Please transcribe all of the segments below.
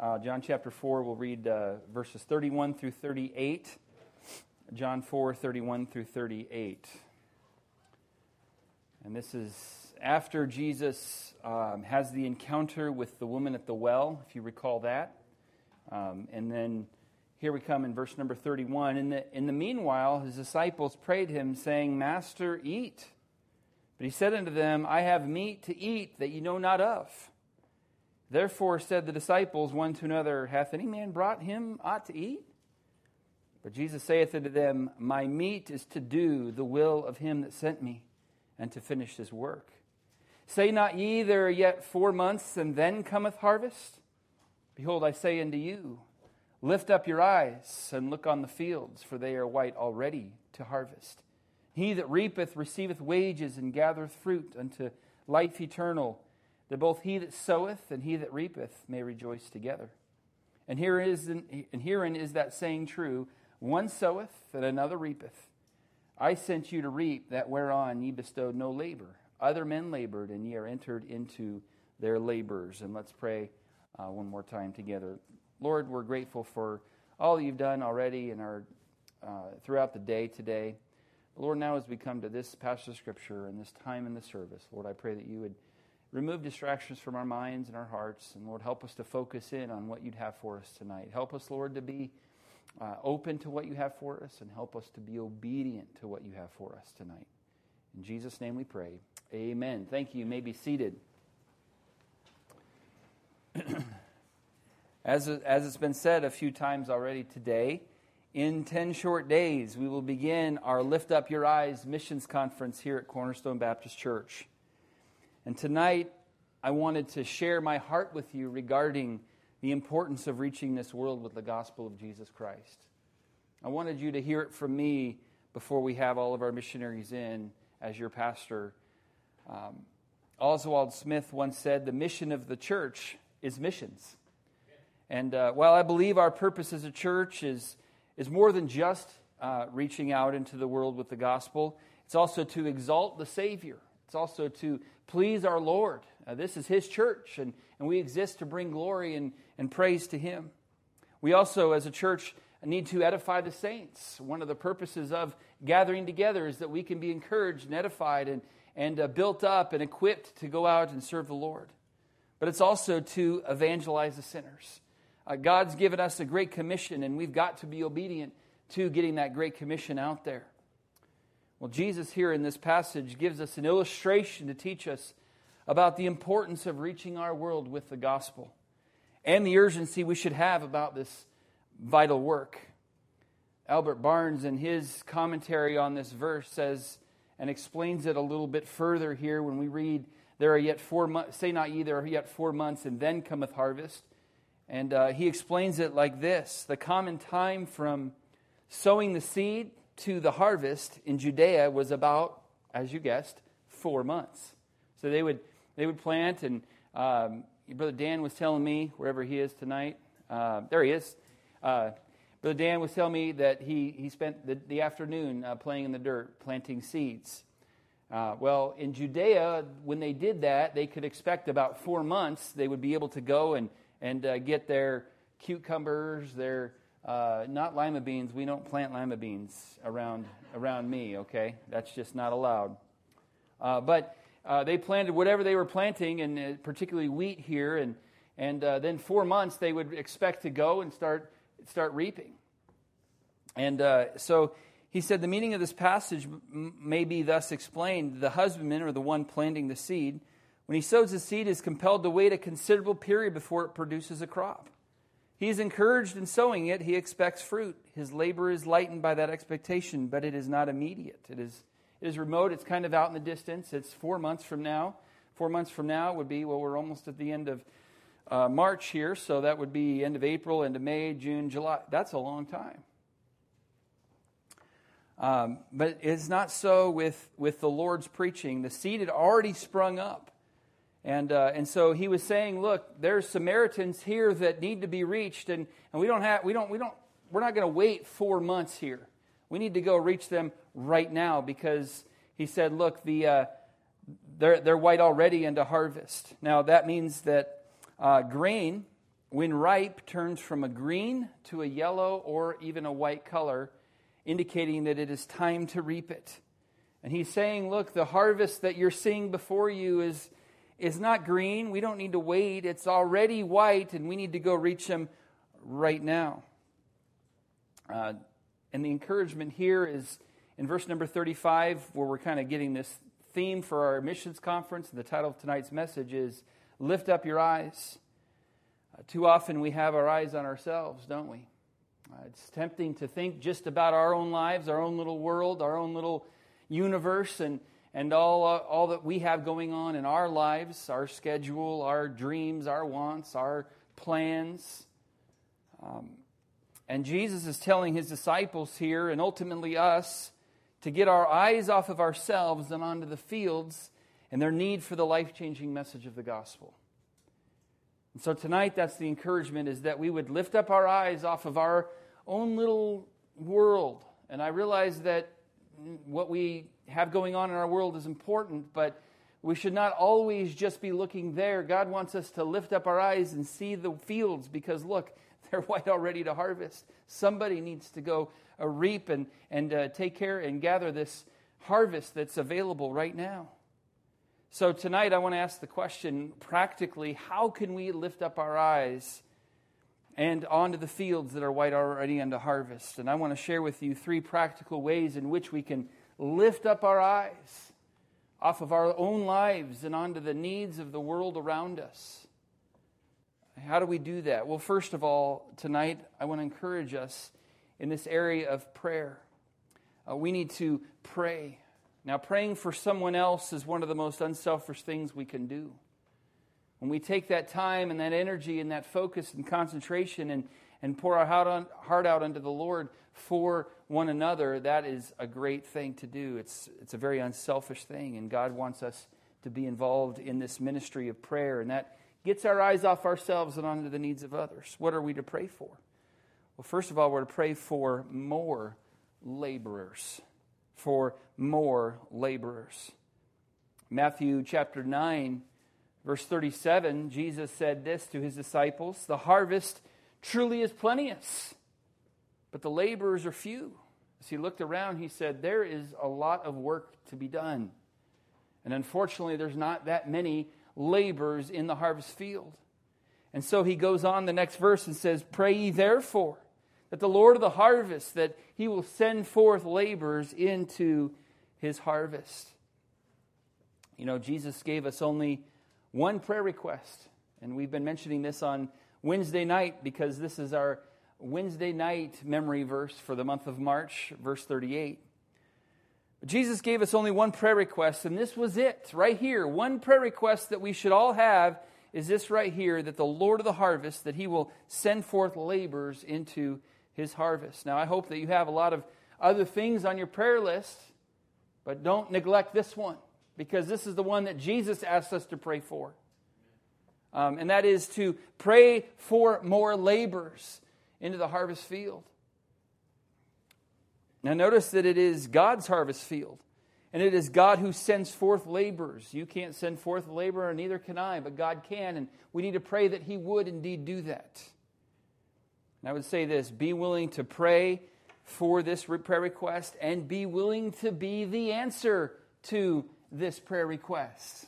Uh, John chapter 4, we'll read uh, verses 31 through 38. John 4, 31 through 38. And this is after Jesus um, has the encounter with the woman at the well, if you recall that. Um, and then here we come in verse number 31. In the, in the meanwhile, his disciples prayed him, saying, Master, eat. But he said unto them, I have meat to eat that ye know not of. Therefore said the disciples one to another, Hath any man brought him aught to eat? But Jesus saith unto them, My meat is to do the will of him that sent me, and to finish his work. Say not ye, There are yet four months, and then cometh harvest? Behold, I say unto you, Lift up your eyes, and look on the fields, for they are white already to harvest. He that reapeth receiveth wages, and gathereth fruit unto life eternal that both he that soweth and he that reapeth may rejoice together. And, here is, and herein is that saying true one soweth and another reapeth. I sent you to reap that whereon ye bestowed no labor. Other men labored, and ye are entered into their labors. And let's pray uh, one more time together. Lord, we're grateful for all that you've done already in our, uh, throughout the day today. Lord, now as we come to this passage of Scripture and this time in the service, Lord, I pray that you would remove distractions from our minds and our hearts. And Lord, help us to focus in on what you'd have for us tonight. Help us, Lord, to be uh, open to what you have for us and help us to be obedient to what you have for us tonight. In Jesus' name we pray. Amen. Thank you. You may be seated. as, as it's been said a few times already today, in 10 short days, we will begin our Lift Up Your Eyes missions conference here at Cornerstone Baptist Church. And tonight, I wanted to share my heart with you regarding the importance of reaching this world with the gospel of Jesus Christ. I wanted you to hear it from me before we have all of our missionaries in as your pastor. Um, Oswald Smith once said, The mission of the church is missions. And uh, while I believe our purpose as a church is, is more than just uh, reaching out into the world with the gospel, it's also to exalt the Savior. It's also to please our Lord. Uh, this is His church, and, and we exist to bring glory and, and praise to Him. We also, as a church, need to edify the saints. One of the purposes of gathering together is that we can be encouraged and edified and, and uh, built up and equipped to go out and serve the Lord. But it's also to evangelize the sinners. Uh, God's given us a great commission, and we've got to be obedient to getting that great commission out there. Well, Jesus here in this passage gives us an illustration to teach us about the importance of reaching our world with the gospel and the urgency we should have about this vital work. Albert Barnes, in his commentary on this verse, says and explains it a little bit further here when we read, There are yet four months, say not ye, there are yet four months, and then cometh harvest. And uh, he explains it like this The common time from sowing the seed to the harvest in Judea was about, as you guessed, four months. So they would, they would plant, and um, Brother Dan was telling me, wherever he is tonight, uh, there he is. Uh, Brother Dan was telling me that he, he spent the, the afternoon uh, playing in the dirt, planting seeds. Uh, well, in Judea, when they did that, they could expect about four months they would be able to go and, and uh, get their cucumbers, their uh, not lima beans. We don't plant lima beans around, around me, okay? That's just not allowed. Uh, but uh, they planted whatever they were planting, and uh, particularly wheat here, and, and uh, then four months they would expect to go and start, start reaping. And uh, so he said the meaning of this passage m- may be thus explained the husbandman, or the one planting the seed, when he sows the seed, is compelled to wait a considerable period before it produces a crop. He is encouraged in sowing it. He expects fruit. His labor is lightened by that expectation, but it is not immediate. It is, it is remote. It's kind of out in the distance. It's four months from now. Four months from now would be, well, we're almost at the end of uh, March here, so that would be end of April, end of May, June, July. That's a long time. Um, but it's not so with, with the Lord's preaching. The seed had already sprung up. And, uh, and so he was saying, look, there's Samaritans here that need to be reached, and, and we don't have, we don't, we don't, we're not going to wait four months here. We need to go reach them right now because he said, look, the, uh, they're, they're white already into harvest. Now, that means that uh, grain when ripe, turns from a green to a yellow or even a white color, indicating that it is time to reap it. And he's saying, Look, the harvest that you're seeing before you is, is not green. We don't need to wait. It's already white, and we need to go reach them right now. Uh, and the encouragement here is in verse number 35, where we're kind of getting this theme for our missions conference. And The title of tonight's message is Lift Up Your Eyes. Uh, too often we have our eyes on ourselves, don't we? Uh, it's tempting to think just about our own lives, our own little world, our own little universe, and, and all, uh, all that we have going on in our lives, our schedule, our dreams, our wants, our plans. Um, and Jesus is telling his disciples here, and ultimately us, to get our eyes off of ourselves and onto the fields and their need for the life changing message of the gospel. And so tonight, that's the encouragement is that we would lift up our eyes off of our own little world. And I realize that what we have going on in our world is important, but we should not always just be looking there. God wants us to lift up our eyes and see the fields because, look, they're white already to harvest. Somebody needs to go uh, reap and, and uh, take care and gather this harvest that's available right now. So, tonight I want to ask the question practically how can we lift up our eyes and onto the fields that are white already unto harvest? And I want to share with you three practical ways in which we can lift up our eyes off of our own lives and onto the needs of the world around us. How do we do that? Well, first of all, tonight I want to encourage us in this area of prayer. Uh, we need to pray. Now, praying for someone else is one of the most unselfish things we can do. When we take that time and that energy and that focus and concentration and, and pour our heart, on, heart out unto the Lord for one another, that is a great thing to do. It's, it's a very unselfish thing, and God wants us to be involved in this ministry of prayer, and that gets our eyes off ourselves and onto the needs of others. What are we to pray for? Well, first of all, we're to pray for more laborers. For more laborers. Matthew chapter 9, verse 37, Jesus said this to his disciples The harvest truly is plenteous, but the laborers are few. As he looked around, he said, There is a lot of work to be done. And unfortunately, there's not that many laborers in the harvest field. And so he goes on the next verse and says, Pray ye therefore that the Lord of the harvest, that he will send forth laborers into his harvest. You know, Jesus gave us only one prayer request, and we've been mentioning this on Wednesday night because this is our Wednesday night memory verse for the month of March, verse 38. Jesus gave us only one prayer request, and this was it right here. One prayer request that we should all have is this right here that the Lord of the harvest, that he will send forth labors into his harvest. Now, I hope that you have a lot of other things on your prayer list, but don't neglect this one because this is the one that Jesus asked us to pray for. Um, and that is to pray for more laborers into the harvest field. Now, notice that it is God's harvest field, and it is God who sends forth laborers. You can't send forth a laborer, neither can I, but God can, and we need to pray that He would indeed do that. And I would say this be willing to pray for this prayer request and be willing to be the answer to this prayer request.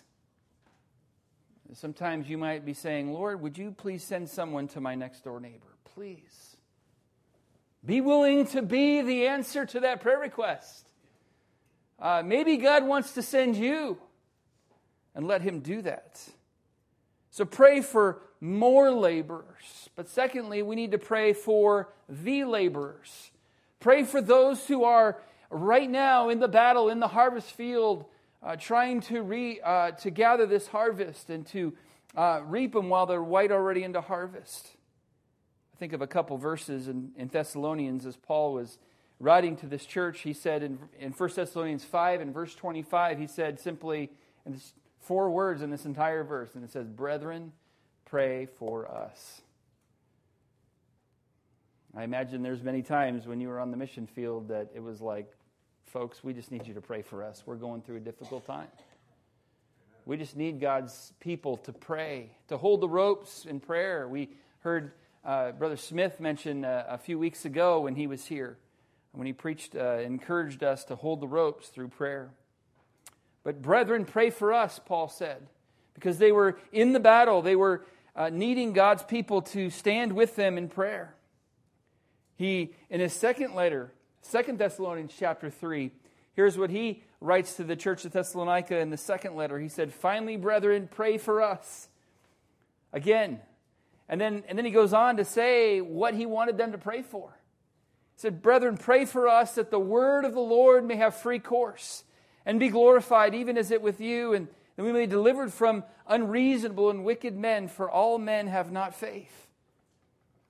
Sometimes you might be saying, Lord, would you please send someone to my next door neighbor? Please. Be willing to be the answer to that prayer request. Uh, maybe God wants to send you, and let Him do that. So pray for more laborers. But secondly, we need to pray for the laborers. Pray for those who are right now in the battle, in the harvest field, uh, trying to, re, uh, to gather this harvest and to uh, reap them while they're white already into harvest. I think of a couple verses in, in Thessalonians as Paul was writing to this church. He said in, in 1 Thessalonians 5 and verse 25, he said simply, and there's four words in this entire verse, and it says, Brethren, pray for us. I imagine there's many times when you were on the mission field that it was like, folks, we just need you to pray for us. We're going through a difficult time. We just need God's people to pray, to hold the ropes in prayer. We Heard uh, Brother Smith mention uh, a few weeks ago when he was here, when he preached, uh, encouraged us to hold the ropes through prayer. But, brethren, pray for us, Paul said, because they were in the battle. They were uh, needing God's people to stand with them in prayer. He, in his second letter, Second Thessalonians chapter 3, here's what he writes to the church of Thessalonica in the second letter. He said, Finally, brethren, pray for us. Again. And then, and then he goes on to say what he wanted them to pray for. He said, Brethren, pray for us that the word of the Lord may have free course and be glorified, even as it with you, and that we may be delivered from unreasonable and wicked men, for all men have not faith.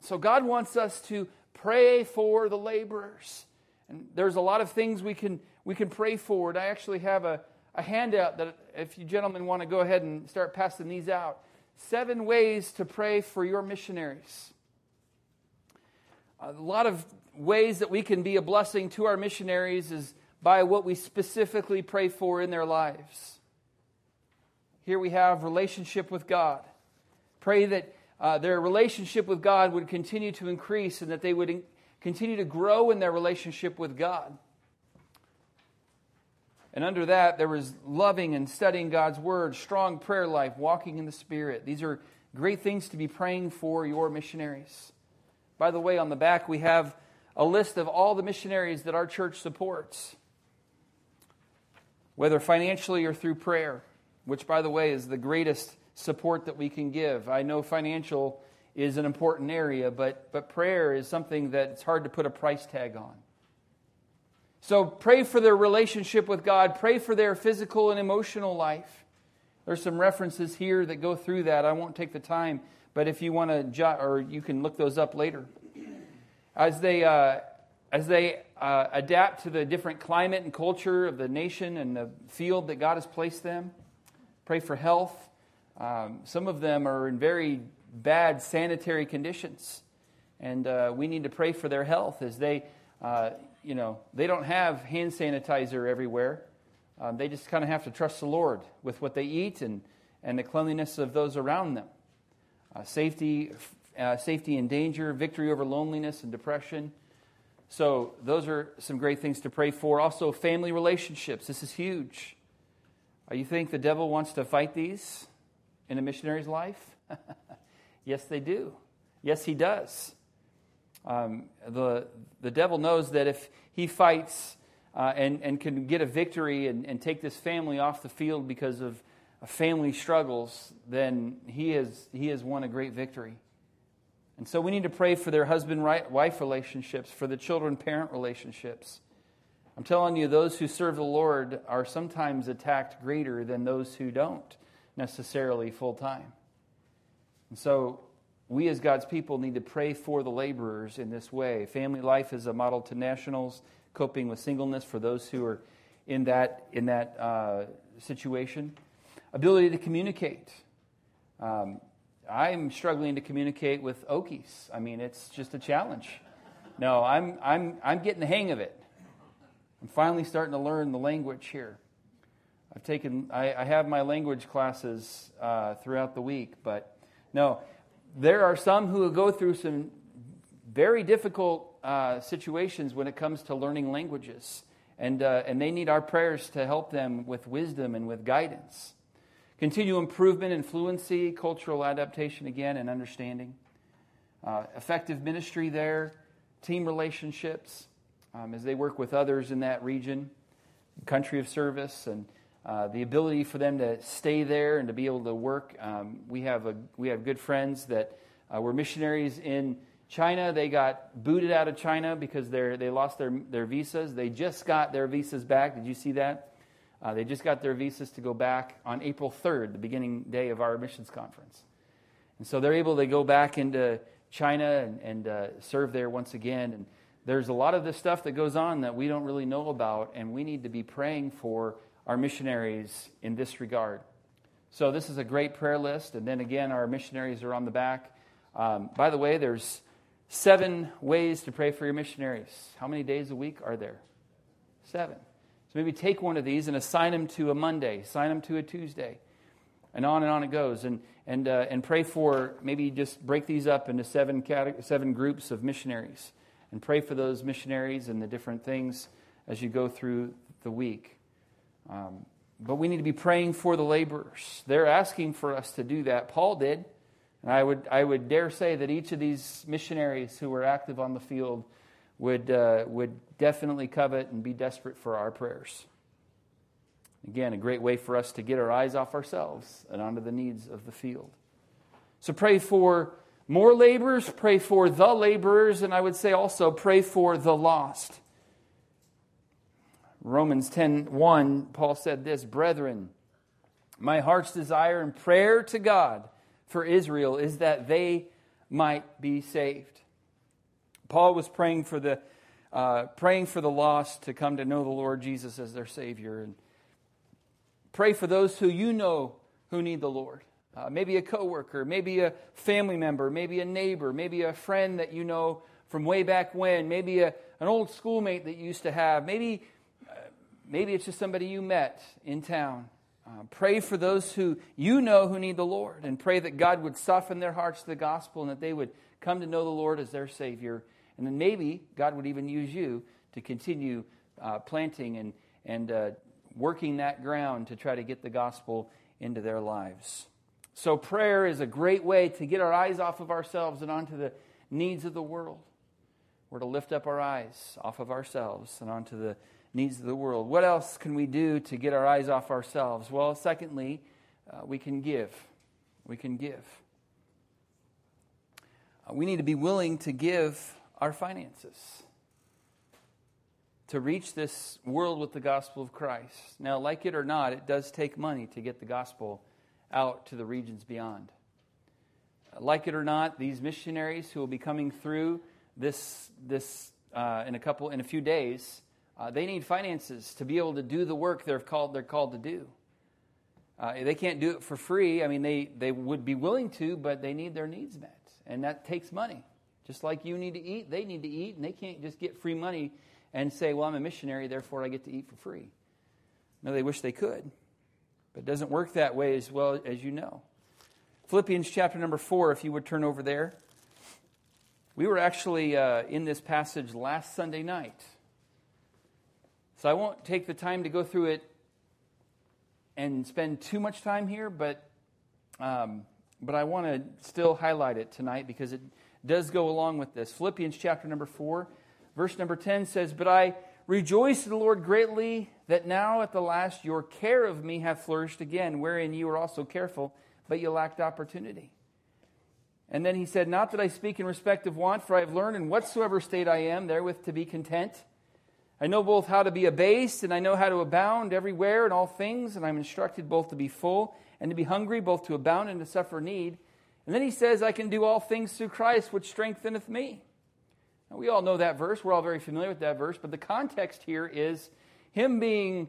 So God wants us to pray for the laborers. And there's a lot of things we can, we can pray for. And I actually have a, a handout that if you gentlemen want to go ahead and start passing these out. Seven ways to pray for your missionaries. A lot of ways that we can be a blessing to our missionaries is by what we specifically pray for in their lives. Here we have relationship with God. Pray that uh, their relationship with God would continue to increase and that they would in- continue to grow in their relationship with God. And under that, there was loving and studying God's Word, strong prayer life, walking in the Spirit. These are great things to be praying for your missionaries. By the way, on the back, we have a list of all the missionaries that our church supports whether financially or through prayer, which, by the way, is the greatest support that we can give. I know financial is an important area, but, but prayer is something that it's hard to put a price tag on. So pray for their relationship with God, pray for their physical and emotional life. There's some references here that go through that. I won't take the time, but if you want to jot, or you can look those up later. As they, uh, as they uh, adapt to the different climate and culture of the nation and the field that God has placed them. Pray for health. Um, some of them are in very bad sanitary conditions, and uh, we need to pray for their health as they, uh, you know, they don't have hand sanitizer everywhere. Um, they just kind of have to trust the Lord with what they eat and, and the cleanliness of those around them. Uh, safety, uh, safety and danger, victory over loneliness and depression so, those are some great things to pray for. Also, family relationships. This is huge. Uh, you think the devil wants to fight these in a missionary's life? yes, they do. Yes, he does. Um, the, the devil knows that if he fights uh, and, and can get a victory and, and take this family off the field because of a family struggles, then he has, he has won a great victory. And so we need to pray for their husband wife relationships, for the children parent relationships. I'm telling you, those who serve the Lord are sometimes attacked greater than those who don't necessarily full time. And so we as God's people need to pray for the laborers in this way. Family life is a model to nationals, coping with singleness for those who are in that, in that uh, situation. Ability to communicate. Um, I'm struggling to communicate with Okies. I mean, it's just a challenge. No, I'm, I'm, I'm getting the hang of it. I'm finally starting to learn the language here. I've taken, I, I have my language classes uh, throughout the week, but no, there are some who go through some very difficult uh, situations when it comes to learning languages, and, uh, and they need our prayers to help them with wisdom and with guidance. Continue improvement in fluency, cultural adaptation again, and understanding. Uh, effective ministry there, team relationships um, as they work with others in that region, country of service, and uh, the ability for them to stay there and to be able to work. Um, we, have a, we have good friends that uh, were missionaries in China. They got booted out of China because they lost their, their visas. They just got their visas back. Did you see that? Uh, they just got their visas to go back on April 3rd, the beginning day of our missions conference. And so they're able to go back into China and, and uh, serve there once again. And there's a lot of this stuff that goes on that we don't really know about, and we need to be praying for our missionaries in this regard. So this is a great prayer list. And then again, our missionaries are on the back. Um, by the way, there's seven ways to pray for your missionaries. How many days a week are there? Seven. So maybe take one of these and assign them to a Monday, assign them to a Tuesday. And on and on it goes. And, and, uh, and pray for, maybe just break these up into seven, cate- seven groups of missionaries. And pray for those missionaries and the different things as you go through the week. Um, but we need to be praying for the laborers. They're asking for us to do that. Paul did. And I would, I would dare say that each of these missionaries who were active on the field would, uh, would definitely covet and be desperate for our prayers. Again, a great way for us to get our eyes off ourselves and onto the needs of the field. So pray for more laborers, pray for the laborers, and I would say also pray for the lost. Romans 10:1 Paul said this, "Brethren, my heart's desire and prayer to God for Israel is that they might be saved." Paul was praying for the uh, praying for the lost to come to know the Lord Jesus as their Savior, and pray for those who you know who need the Lord. Uh, maybe a coworker, maybe a family member, maybe a neighbor, maybe a friend that you know from way back when, maybe a, an old schoolmate that you used to have, maybe maybe it's just somebody you met in town. Uh, pray for those who you know who need the Lord, and pray that God would soften their hearts to the gospel and that they would come to know the Lord as their Savior and then maybe God would even use you to continue uh, planting and, and uh, working that ground to try to get the gospel into their lives. So, prayer is a great way to get our eyes off of ourselves and onto the needs of the world. We're to lift up our eyes off of ourselves and onto the needs of the world. What else can we do to get our eyes off ourselves? Well, secondly, uh, we can give. We can give. Uh, we need to be willing to give our finances to reach this world with the gospel of Christ. Now, like it or not, it does take money to get the gospel out to the regions beyond. Like it or not, these missionaries who will be coming through this, this uh, in a couple in a few days, uh, they need finances to be able to do the work they're called they're called to do. Uh, they can't do it for free. I mean, they, they would be willing to, but they need their needs met, and that takes money. Just like you need to eat, they need to eat, and they can't just get free money and say, Well, I'm a missionary, therefore I get to eat for free. No, they wish they could. But it doesn't work that way as well as you know. Philippians chapter number four, if you would turn over there. We were actually uh, in this passage last Sunday night. So I won't take the time to go through it and spend too much time here, but, um, but I want to still highlight it tonight because it does go along with this. Philippians chapter number 4, verse number 10 says, But I rejoice in the Lord greatly that now at the last your care of me hath flourished again, wherein you were also careful, but you lacked opportunity. And then he said, Not that I speak in respect of want, for I have learned in whatsoever state I am, therewith to be content. I know both how to be abased, and I know how to abound everywhere in all things, and I'm instructed both to be full and to be hungry, both to abound and to suffer need. And then he says, I can do all things through Christ, which strengtheneth me. Now, we all know that verse. We're all very familiar with that verse. But the context here is him being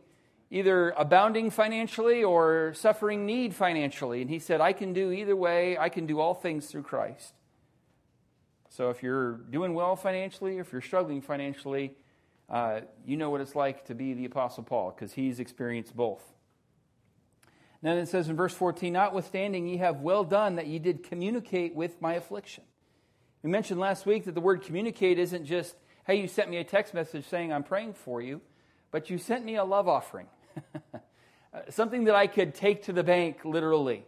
either abounding financially or suffering need financially. And he said, I can do either way. I can do all things through Christ. So if you're doing well financially, if you're struggling financially, uh, you know what it's like to be the Apostle Paul because he's experienced both. Then it says in verse 14, Notwithstanding, ye have well done that ye did communicate with my affliction. We mentioned last week that the word communicate isn't just, hey, you sent me a text message saying I'm praying for you, but you sent me a love offering. Something that I could take to the bank, literally.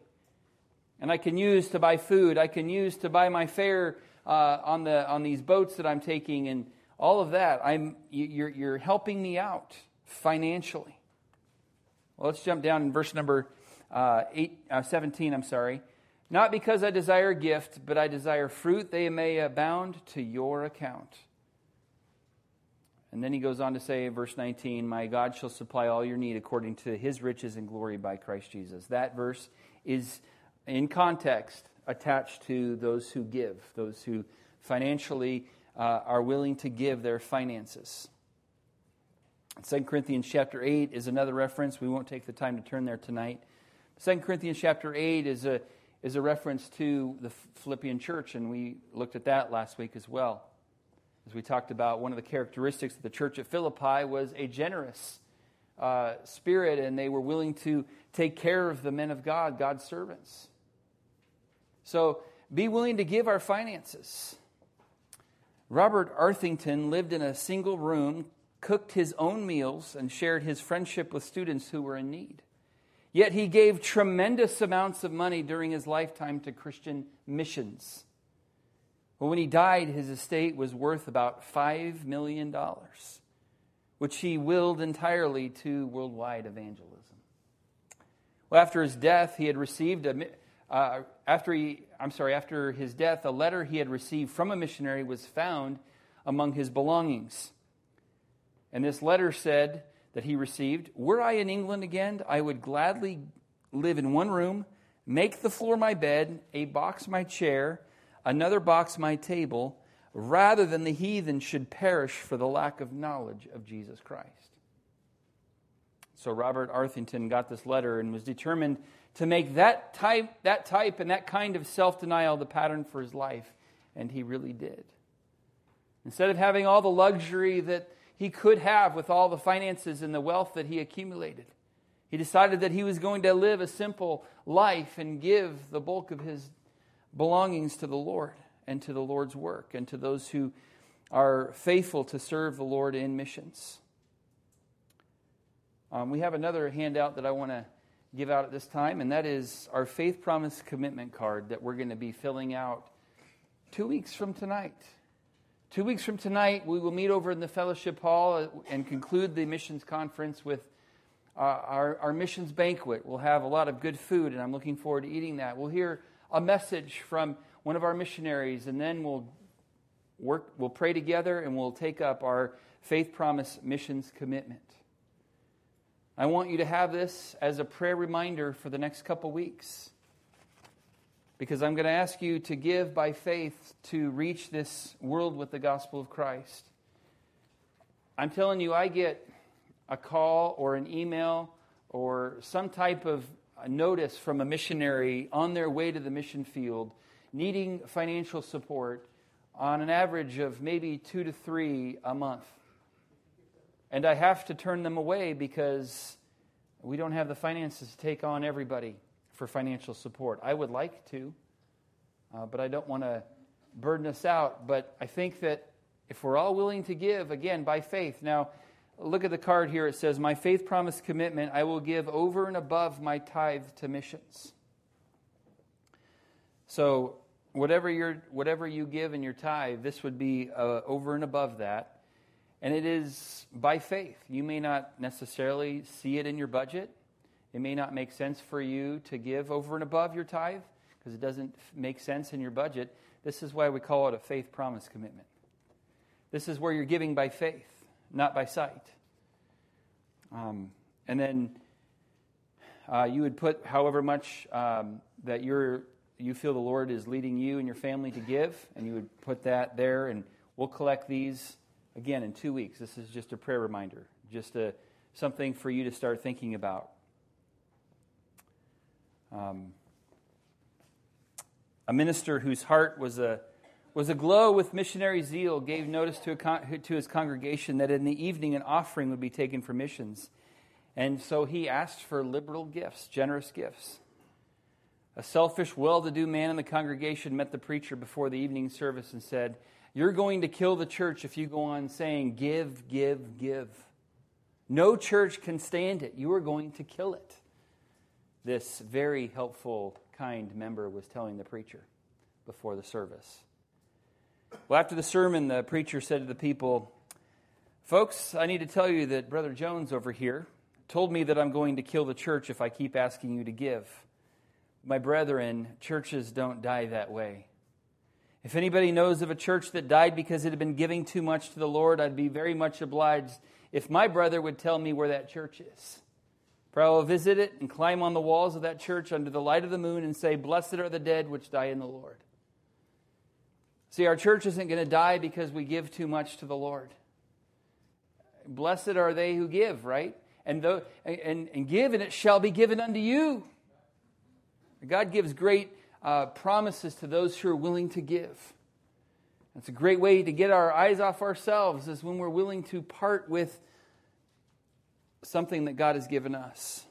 And I can use to buy food. I can use to buy my fare uh, on, the, on these boats that I'm taking and all of that. I'm, you're, you're helping me out financially. Well, let's jump down in verse number uh, eight, uh, 17, I'm sorry. Not because I desire gift, but I desire fruit, they may abound to your account. And then he goes on to say verse 19, My God shall supply all your need according to his riches and glory by Christ Jesus. That verse is in context attached to those who give, those who financially uh, are willing to give their finances. 2 Corinthians chapter 8 is another reference. We won't take the time to turn there tonight. 2 Corinthians chapter 8 is a, is a reference to the Philippian church, and we looked at that last week as well. As we talked about, one of the characteristics of the church at Philippi was a generous uh, spirit and they were willing to take care of the men of God, God's servants. So be willing to give our finances. Robert Arthington lived in a single room, cooked his own meals, and shared his friendship with students who were in need. Yet he gave tremendous amounts of money during his lifetime to Christian missions. But when he died, his estate was worth about $5 million, which he willed entirely to worldwide evangelism. Well, after his death, he had received a, uh, after he, I'm sorry, after his death, a letter he had received from a missionary was found among his belongings. And this letter said that he received Were I in England again, I would gladly live in one room, make the floor my bed, a box my chair, another box my table, rather than the heathen should perish for the lack of knowledge of Jesus Christ. So Robert Arthington got this letter and was determined to make that type, that type and that kind of self denial the pattern for his life, and he really did. Instead of having all the luxury that he could have with all the finances and the wealth that he accumulated, he decided that he was going to live a simple life and give the bulk of his belongings to the Lord and to the Lord's work and to those who are faithful to serve the Lord in missions. Um, we have another handout that I want to give out at this time, and that is our faith promise commitment card that we're going to be filling out two weeks from tonight. Two weeks from tonight, we will meet over in the fellowship hall and conclude the missions conference with uh, our, our missions banquet. We'll have a lot of good food, and I'm looking forward to eating that. We'll hear a message from one of our missionaries, and then we'll work, we'll pray together, and we'll take up our faith promise missions commitment. I want you to have this as a prayer reminder for the next couple weeks. Because I'm going to ask you to give by faith to reach this world with the gospel of Christ. I'm telling you, I get a call or an email or some type of notice from a missionary on their way to the mission field needing financial support on an average of maybe two to three a month. And I have to turn them away because we don't have the finances to take on everybody for financial support. I would like to, uh, but I don't want to burden us out. But I think that if we're all willing to give, again, by faith. Now, look at the card here. It says, My faith promise commitment, I will give over and above my tithe to missions. So, whatever, you whatever you give in your tithe, this would be uh, over and above that. And it is by faith. You may not necessarily see it in your budget. It may not make sense for you to give over and above your tithe because it doesn't make sense in your budget. This is why we call it a faith promise commitment. This is where you're giving by faith, not by sight. Um, and then uh, you would put however much um, that you're, you feel the Lord is leading you and your family to give, and you would put that there, and we'll collect these again in two weeks. This is just a prayer reminder, just a, something for you to start thinking about. Um, a minister whose heart was a was aglow with missionary zeal gave notice to, a, to his congregation that in the evening an offering would be taken for missions. And so he asked for liberal gifts, generous gifts. A selfish, well to do man in the congregation met the preacher before the evening service and said, you're going to kill the church if you go on saying, give, give, give. No church can stand it. You are going to kill it. This very helpful, kind member was telling the preacher before the service. Well, after the sermon, the preacher said to the people, Folks, I need to tell you that Brother Jones over here told me that I'm going to kill the church if I keep asking you to give. My brethren, churches don't die that way. If anybody knows of a church that died because it had been giving too much to the Lord, I'd be very much obliged if my brother would tell me where that church is. For I will visit it and climb on the walls of that church under the light of the moon and say, Blessed are the dead which die in the Lord. See, our church isn't going to die because we give too much to the Lord. Blessed are they who give, right? And, and, and give, and it shall be given unto you. God gives great uh, promises to those who are willing to give. It's a great way to get our eyes off ourselves is when we're willing to part with something that God has given us.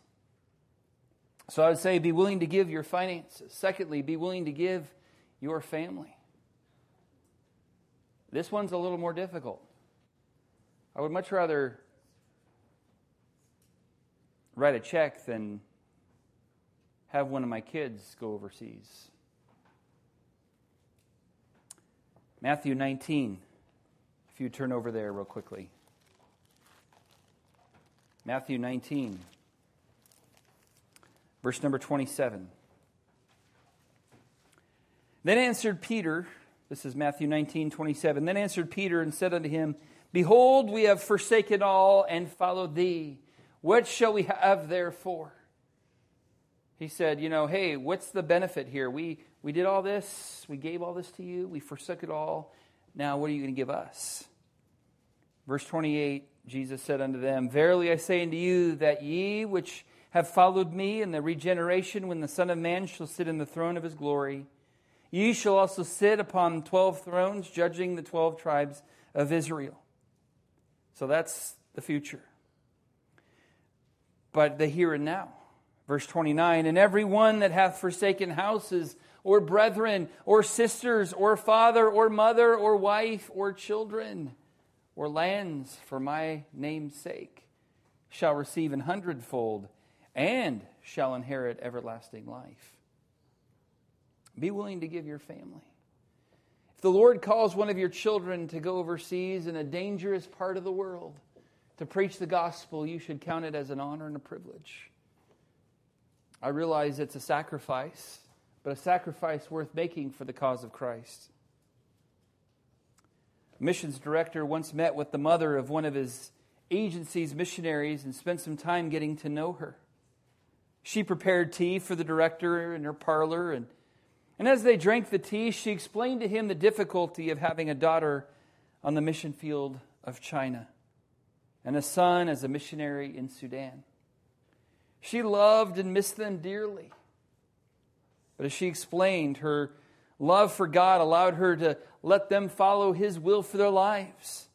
So I would say be willing to give your finances. Secondly, be willing to give your family. This one's a little more difficult. I would much rather write a check than have one of my kids go overseas. Matthew 19, if you turn over there real quickly. Matthew 19, verse number 27. Then answered Peter, this is Matthew 19, 27. Then answered Peter and said unto him, Behold, we have forsaken all and followed thee. What shall we have therefore? He said, You know, hey, what's the benefit here? We, we did all this, we gave all this to you, we forsook it all. Now, what are you going to give us? Verse 28 Jesus said unto them, Verily I say unto you, that ye which have followed me in the regeneration, when the Son of Man shall sit in the throne of his glory, ye shall also sit upon twelve thrones, judging the twelve tribes of Israel. So that's the future. But the here and now. Verse 29 And every one that hath forsaken houses, or brethren, or sisters, or father, or mother, or wife, or children, or lands for my name's sake shall receive an hundredfold and shall inherit everlasting life. Be willing to give your family. If the Lord calls one of your children to go overseas in a dangerous part of the world to preach the gospel, you should count it as an honor and a privilege. I realize it's a sacrifice, but a sacrifice worth making for the cause of Christ missions director once met with the mother of one of his agency's missionaries and spent some time getting to know her. She prepared tea for the director in her parlor, and, and as they drank the tea, she explained to him the difficulty of having a daughter on the mission field of China and a son as a missionary in Sudan. She loved and missed them dearly. But as she explained, her love for God allowed her to let them follow His will for their lives.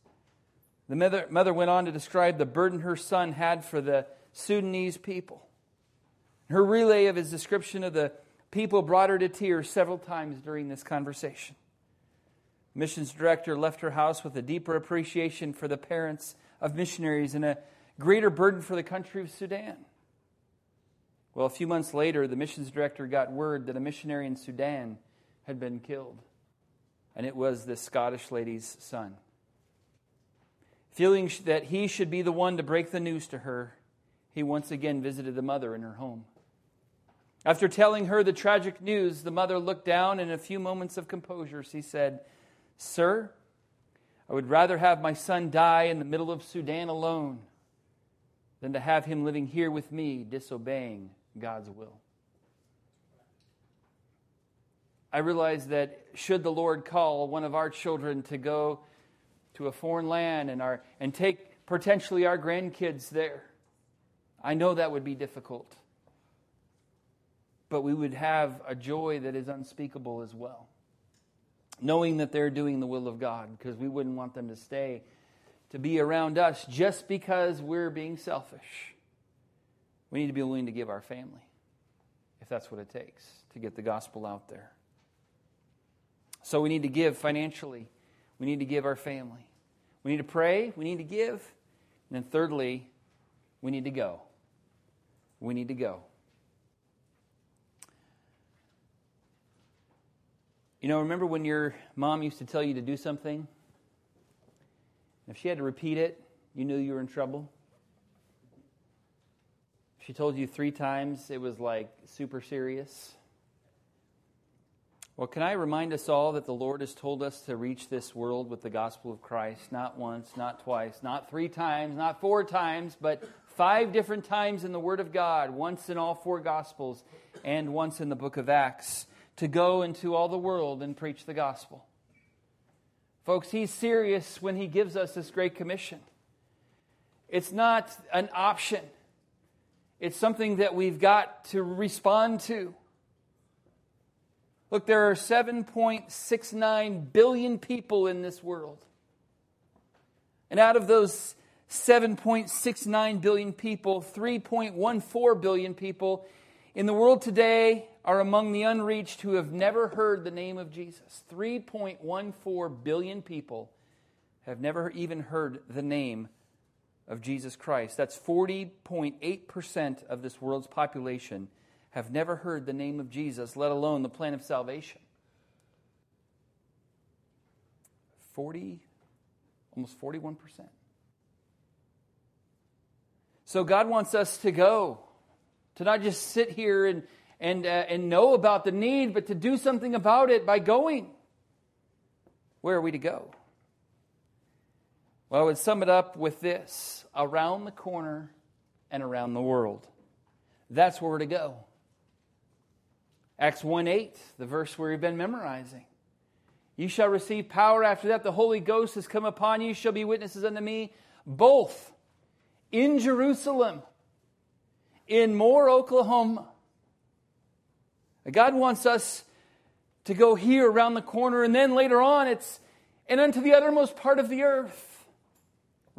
The mother, mother went on to describe the burden her son had for the Sudanese people. Her relay of his description of the people brought her to tears several times during this conversation. missions director left her house with a deeper appreciation for the parents of missionaries and a greater burden for the country of Sudan. Well, a few months later, the missions director got word that a missionary in Sudan had been killed and it was this Scottish lady's son. Feeling that he should be the one to break the news to her, he once again visited the mother in her home. After telling her the tragic news, the mother looked down and in a few moments of composure, she said, Sir, I would rather have my son die in the middle of Sudan alone than to have him living here with me disobeying God's will. I realize that should the Lord call one of our children to go to a foreign land and, our, and take potentially our grandkids there, I know that would be difficult. But we would have a joy that is unspeakable as well. Knowing that they're doing the will of God, because we wouldn't want them to stay to be around us just because we're being selfish. We need to be willing to give our family, if that's what it takes, to get the gospel out there. So we need to give financially. We need to give our family. We need to pray. We need to give. And then, thirdly, we need to go. We need to go. You know, remember when your mom used to tell you to do something? If she had to repeat it, you knew you were in trouble. She told you three times, it was like super serious. Well, can I remind us all that the Lord has told us to reach this world with the gospel of Christ, not once, not twice, not three times, not four times, but five different times in the Word of God, once in all four gospels, and once in the book of Acts, to go into all the world and preach the gospel. Folks, He's serious when He gives us this great commission. It's not an option, it's something that we've got to respond to. Look, there are 7.69 billion people in this world. And out of those 7.69 billion people, 3.14 billion people in the world today are among the unreached who have never heard the name of Jesus. 3.14 billion people have never even heard the name of Jesus Christ. That's 40.8% of this world's population have never heard the name of Jesus, let alone the plan of salvation. 40, almost 41%. So God wants us to go, to not just sit here and, and, uh, and know about the need, but to do something about it by going. Where are we to go? Well, I would sum it up with this around the corner and around the world. That's where to go. Acts 1 8, the verse where we've been memorizing. You shall receive power after that. The Holy Ghost has come upon you, shall be witnesses unto me, both in Jerusalem, in Moore, Oklahoma. God wants us to go here around the corner, and then later on, it's and unto the uttermost part of the earth.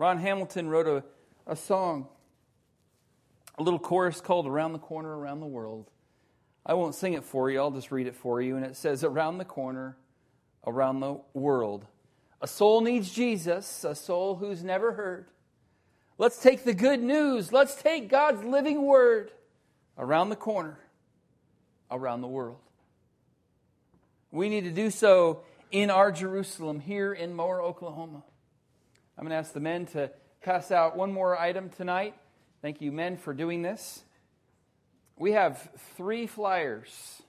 Ron Hamilton wrote a, a song, a little chorus called Around the Corner, Around the World. I won't sing it for you, I'll just read it for you. And it says, Around the corner, around the world. A soul needs Jesus, a soul who's never heard. Let's take the good news. Let's take God's living word around the corner, around the world. We need to do so in our Jerusalem here in Moore, Oklahoma. I'm going to ask the men to pass out one more item tonight. Thank you, men, for doing this. We have three flyers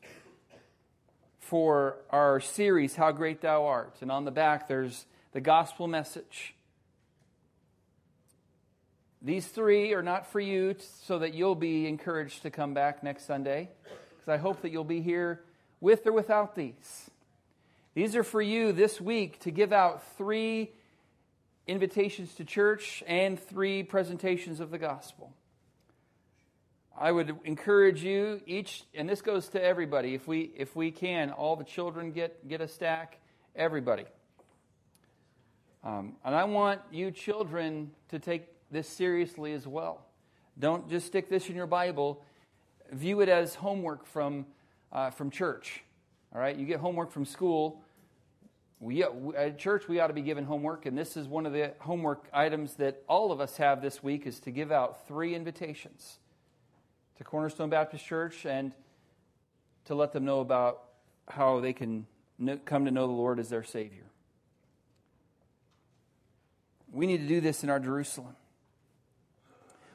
for our series, How Great Thou Art. And on the back, there's the gospel message. These three are not for you so that you'll be encouraged to come back next Sunday, because I hope that you'll be here with or without these. These are for you this week to give out three invitations to church and three presentations of the gospel. I would encourage you each, and this goes to everybody. If we if we can, all the children get get a stack. Everybody. Um, and I want you children to take this seriously as well. Don't just stick this in your Bible. View it as homework from, uh, from church. All right, you get homework from school. We, at church, we ought to be given homework, and this is one of the homework items that all of us have this week is to give out three invitations to Cornerstone Baptist Church and to let them know about how they can come to know the Lord as their Savior. We need to do this in our Jerusalem.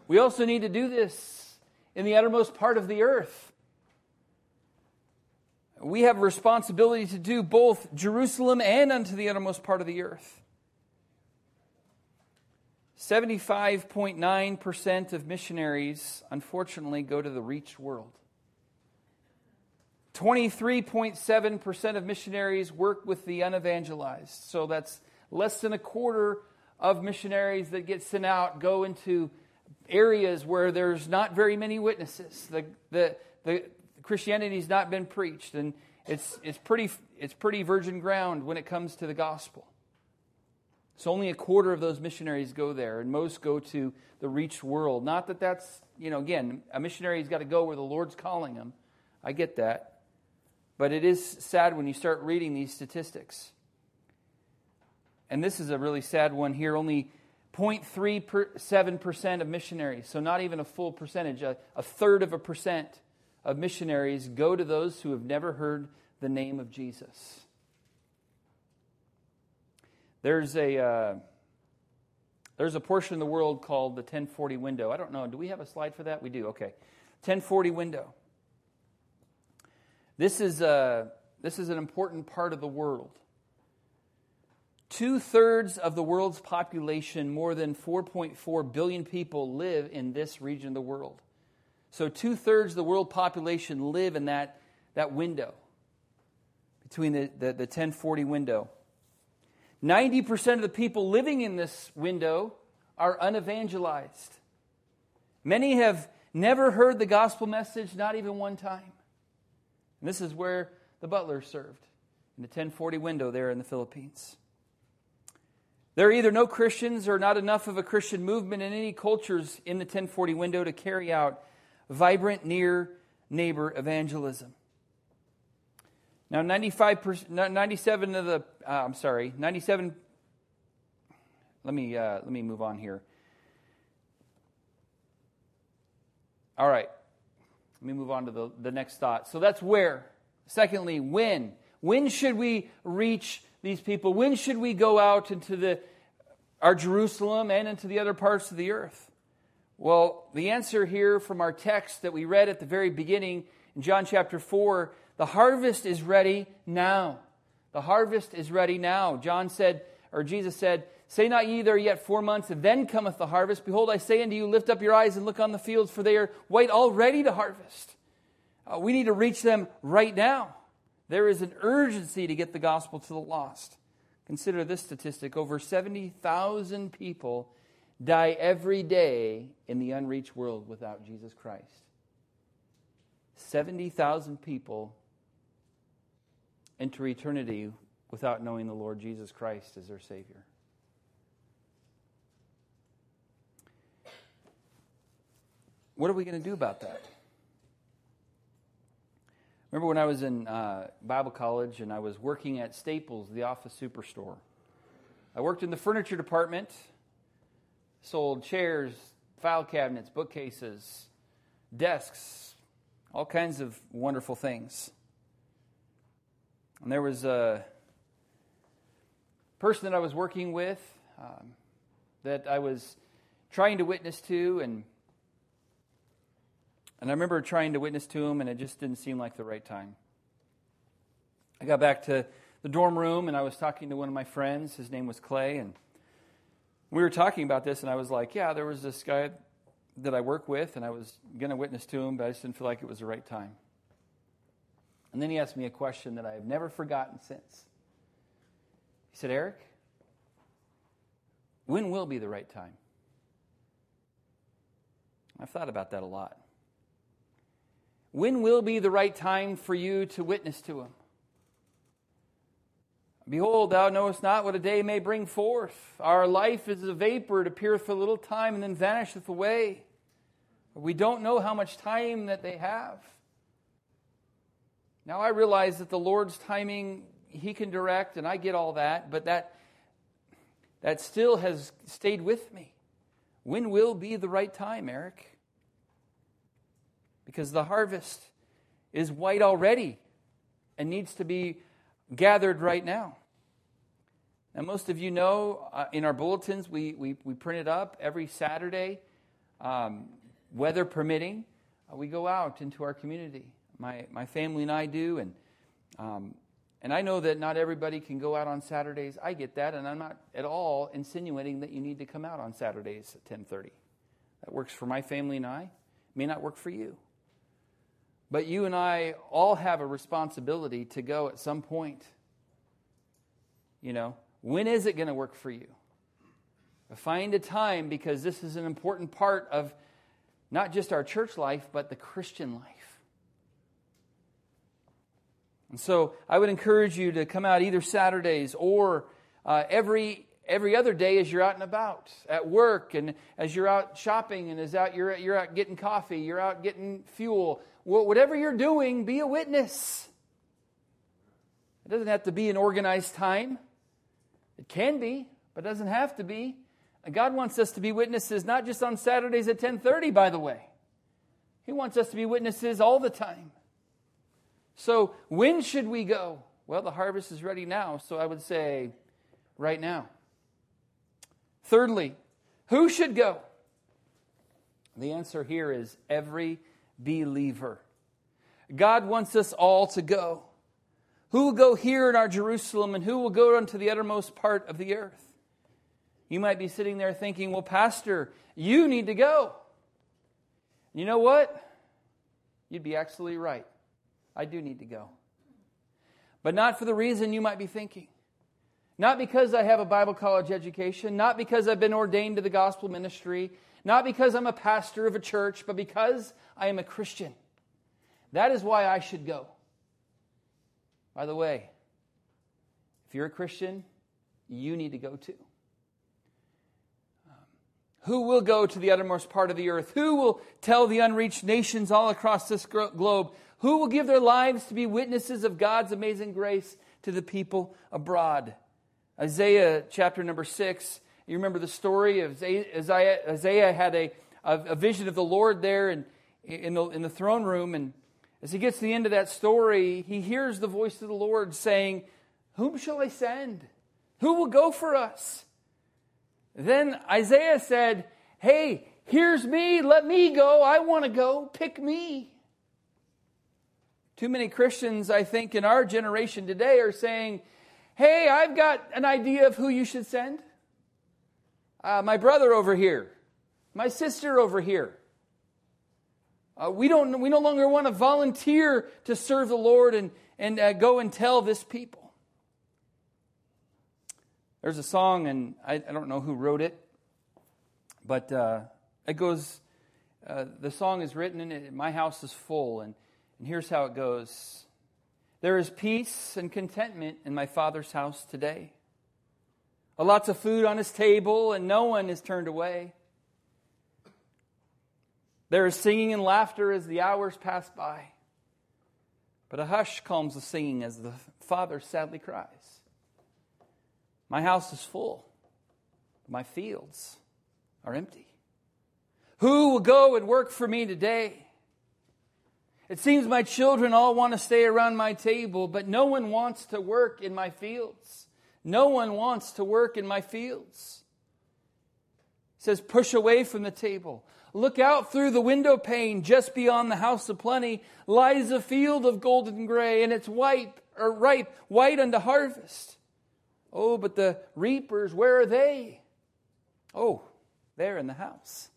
We also need to do this in the uttermost part of the earth. We have a responsibility to do both Jerusalem and unto the uttermost part of the earth. 75.9% of missionaries, unfortunately, go to the reached world. 23.7% of missionaries work with the unevangelized. So that's less than a quarter of missionaries that get sent out go into areas where there's not very many witnesses. The, the, the Christianity's not been preached, and it's, it's, pretty, it's pretty virgin ground when it comes to the gospel. So only a quarter of those missionaries go there, and most go to the reached world. Not that that's, you know, again, a missionary's got to go where the Lord's calling him. I get that. But it is sad when you start reading these statistics. And this is a really sad one here. Only 0.37% of missionaries, so not even a full percentage, a, a, third of a percent of missionaries go to those who have never heard the name of Jesus. There's a, uh, there's a portion of the world called the 1040 window. I don't know, do we have a slide for that? We do, okay. 1040 window. This is, a, uh, this is an important part of the world. Two thirds of the world's population, more than 4.4 billion people, live in this region of the world. So, two thirds of the world population live in that, that window, between the, the, the 1040 window. 90% of the people living in this window are unevangelized. Many have never heard the gospel message, not even one time. And this is where the butler served, in the 1040 window there in the Philippines. There are either no Christians or not enough of a Christian movement in any cultures in the 1040 window to carry out vibrant near neighbor evangelism. Now, 95 97 of the, uh, I'm sorry, 97, let me, uh, let me move on here. All right, let me move on to the, the next thought. So that's where. Secondly, when. When should we reach these people? When should we go out into the, our Jerusalem and into the other parts of the earth? Well, the answer here from our text that we read at the very beginning in John chapter 4 the harvest is ready now. The harvest is ready now. John said, or Jesus said, Say not ye, there yet four months, and then cometh the harvest. Behold, I say unto you, lift up your eyes and look on the fields, for they are white already to harvest. Uh, we need to reach them right now. There is an urgency to get the gospel to the lost. Consider this statistic over 70,000 people die every day in the unreached world without Jesus Christ. 70,000 people enter eternity without knowing the Lord Jesus Christ as their Savior. What are we going to do about that? Remember when I was in uh, Bible college and I was working at Staples, the office superstore? I worked in the furniture department, sold chairs, file cabinets, bookcases, desks, all kinds of wonderful things. And there was a person that I was working with um, that I was trying to witness to, and and I remember trying to witness to him, and it just didn't seem like the right time. I got back to the dorm room, and I was talking to one of my friends. His name was Clay, and we were talking about this, and I was like, "Yeah, there was this guy that I work with, and I was going to witness to him, but I just didn't feel like it was the right time." And then he asked me a question that I have never forgotten since. He said, Eric, when will be the right time? I've thought about that a lot. When will be the right time for you to witness to him? Behold, thou knowest not what a day may bring forth. Our life is a vapor, it appeareth for a little time and then vanisheth away. We don't know how much time that they have. Now I realize that the Lord's timing, He can direct, and I get all that, but that, that still has stayed with me. When will be the right time, Eric? Because the harvest is white already and needs to be gathered right now. Now, most of you know uh, in our bulletins, we, we, we print it up every Saturday, um, weather permitting. Uh, we go out into our community my, my family and I do. And, um, and I know that not everybody can go out on Saturdays. I get that, and I'm not at all insinuating that you need to come out on Saturdays at 10:30. That works for my family and I. It may not work for you. But you and I all have a responsibility to go at some point. You know, when is it going to work for you? Find a time because this is an important part of not just our church life, but the Christian life. And so I would encourage you to come out either Saturdays or uh, every every other day as you're out and about at work and as you're out shopping and as out you're, you're out getting coffee you're out getting fuel whatever you're doing be a witness it doesn't have to be an organized time it can be but it doesn't have to be and god wants us to be witnesses not just on saturdays at 10.30 by the way he wants us to be witnesses all the time so, when should we go? Well, the harvest is ready now, so I would say right now. Thirdly, who should go? The answer here is every believer. God wants us all to go. Who will go here in our Jerusalem and who will go unto the uttermost part of the earth? You might be sitting there thinking, well, Pastor, you need to go. You know what? You'd be absolutely right. I do need to go. But not for the reason you might be thinking. Not because I have a Bible college education, not because I've been ordained to the gospel ministry, not because I'm a pastor of a church, but because I am a Christian. That is why I should go. By the way, if you're a Christian, you need to go too. Um, who will go to the uttermost part of the earth? Who will tell the unreached nations all across this globe? Who will give their lives to be witnesses of God's amazing grace to the people abroad? Isaiah chapter number six. You remember the story of Isaiah, Isaiah had a, a, vision of the Lord there in, in, the, in the throne room. And as he gets to the end of that story, he hears the voice of the Lord saying, Whom shall I send? Who will go for us? Then Isaiah said, Hey, here's me. Let me go. I want to go. Pick me. Too many Christians, I think, in our generation today are saying, Hey, I've got an idea of who you should send. Uh, my brother over here, my sister over here. Uh, we, don't, we no longer want to volunteer to serve the Lord and, and uh, go and tell this people. There's a song, and I, I don't know who wrote it, but uh, it goes, uh, the song is written, and it, My House is Full. And, and here's how it goes There is peace and contentment in my Father's house today. Lots of food on his table, and no one is turned away. There is singing and laughter as the hours pass by. But a hush calms the singing as the father sadly cries. My house is full, my fields are empty. Who will go and work for me today? It seems my children all want to stay around my table, but no one wants to work in my fields. No one wants to work in my fields. It says, push away from the table. Look out through the window pane just beyond the house of plenty lies a field of golden gray, and it's white or ripe, white unto harvest. Oh, but the reapers, where are they? Oh, they're in the house.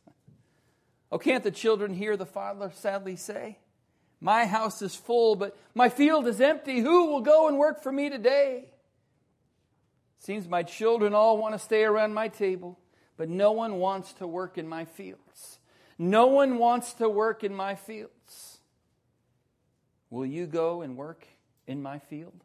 Oh, can't the children hear the father sadly say, My house is full, but my field is empty. Who will go and work for me today? Seems my children all want to stay around my table, but no one wants to work in my fields. No one wants to work in my fields. Will you go and work in my field?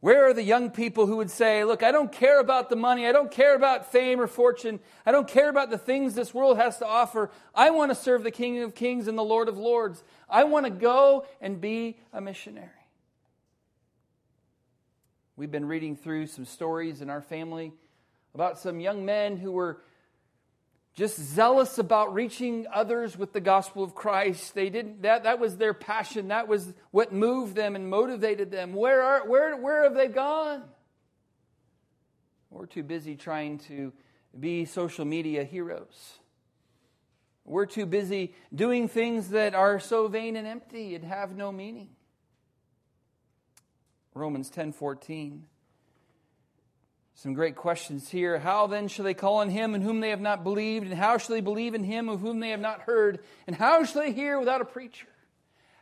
Where are the young people who would say, Look, I don't care about the money. I don't care about fame or fortune. I don't care about the things this world has to offer. I want to serve the King of Kings and the Lord of Lords. I want to go and be a missionary. We've been reading through some stories in our family about some young men who were just zealous about reaching others with the gospel of Christ. They didn't that that was their passion. That was what moved them and motivated them. Where are where where have they gone? We're too busy trying to be social media heroes. We're too busy doing things that are so vain and empty and have no meaning. Romans 10:14 some great questions here. How then shall they call on him in whom they have not believed? And how shall they believe in him of whom they have not heard? And how shall they hear without a preacher?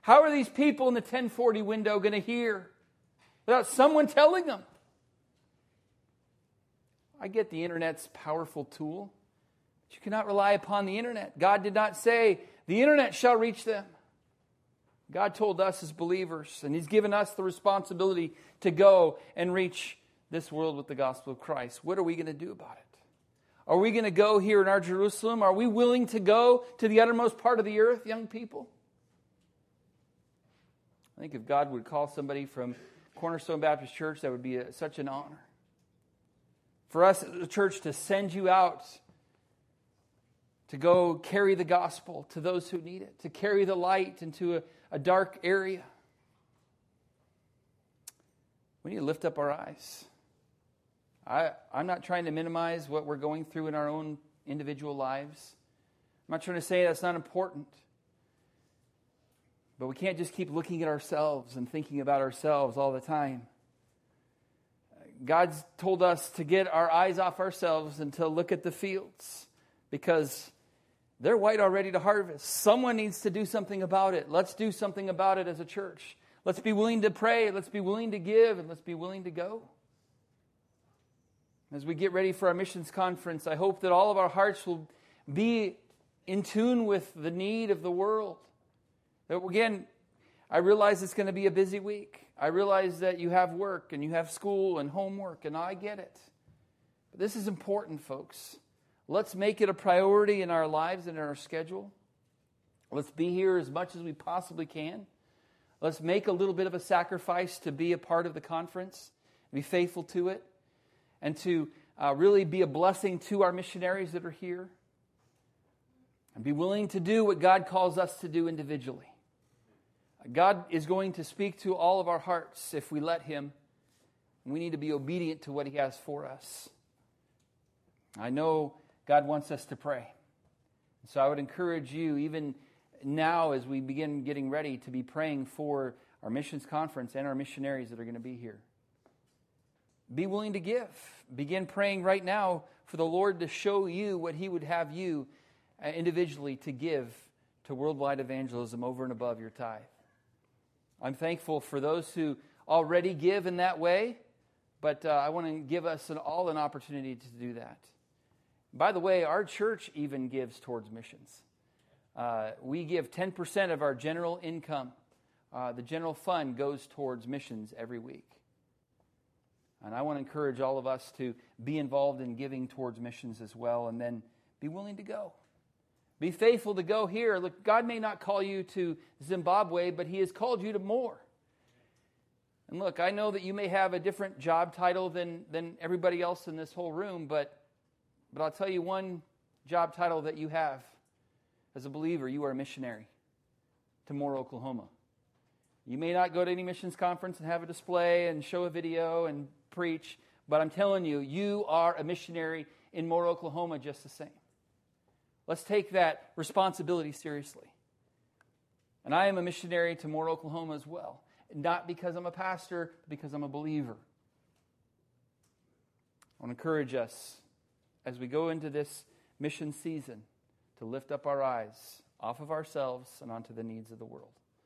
How are these people in the 1040 window going to hear without someone telling them? I get the internet's powerful tool, but you cannot rely upon the internet. God did not say, the internet shall reach them. God told us as believers, and He's given us the responsibility to go and reach this world with the gospel of Christ. What are we going to do about it? Are we going to go here in our Jerusalem? Are we willing to go to the uttermost part of the earth, young people? I think if God would call somebody from Cornerstone Baptist Church, that would be a, such an honor. For us as a church to send you out to go carry the gospel to those who need it, to carry the light into a, a dark area. We need to lift up our eyes. I, I'm not trying to minimize what we're going through in our own individual lives. I'm not trying to say that's not important. But we can't just keep looking at ourselves and thinking about ourselves all the time. God's told us to get our eyes off ourselves and to look at the fields because they're white already to harvest. Someone needs to do something about it. Let's do something about it as a church. Let's be willing to pray. Let's be willing to give, and let's be willing to go. As we get ready for our missions conference, I hope that all of our hearts will be in tune with the need of the world. That again, I realize it's going to be a busy week. I realize that you have work and you have school and homework, and I get it. But this is important, folks. Let's make it a priority in our lives and in our schedule. Let's be here as much as we possibly can. Let's make a little bit of a sacrifice to be a part of the conference, be faithful to it, and to uh, really be a blessing to our missionaries that are here. And be willing to do what God calls us to do individually. God is going to speak to all of our hearts if we let Him. We need to be obedient to what He has for us. I know God wants us to pray. So I would encourage you, even now as we begin getting ready, to be praying for our missions conference and our missionaries that are going to be here. Be willing to give. Begin praying right now for the Lord to show you what He would have you uh, individually to give to worldwide evangelism over and above your tithe. I'm thankful for those who already give in that way, but uh, I want to give us an, all an opportunity to do that. By the way, our church even gives towards missions. Uh, we give 10% of our general income. Uh, the general fund goes towards missions every week. And I want to encourage all of us to be involved in giving towards missions as well and then be willing to go. Be faithful to go here. Look, God may not call you to Zimbabwe, but He has called you to Moore. And look, I know that you may have a different job title than, than everybody else in this whole room, but but I'll tell you one job title that you have as a believer you are a missionary to Moore, Oklahoma. You may not go to any missions conference and have a display and show a video and preach, but I'm telling you, you are a missionary in Moore, Oklahoma just the same. Let's take that responsibility seriously. And I am a missionary to Moore, Oklahoma as well. Not because I'm a pastor, but because I'm a believer. I want to encourage us as we go into this mission season to lift up our eyes off of ourselves and onto the needs of the world.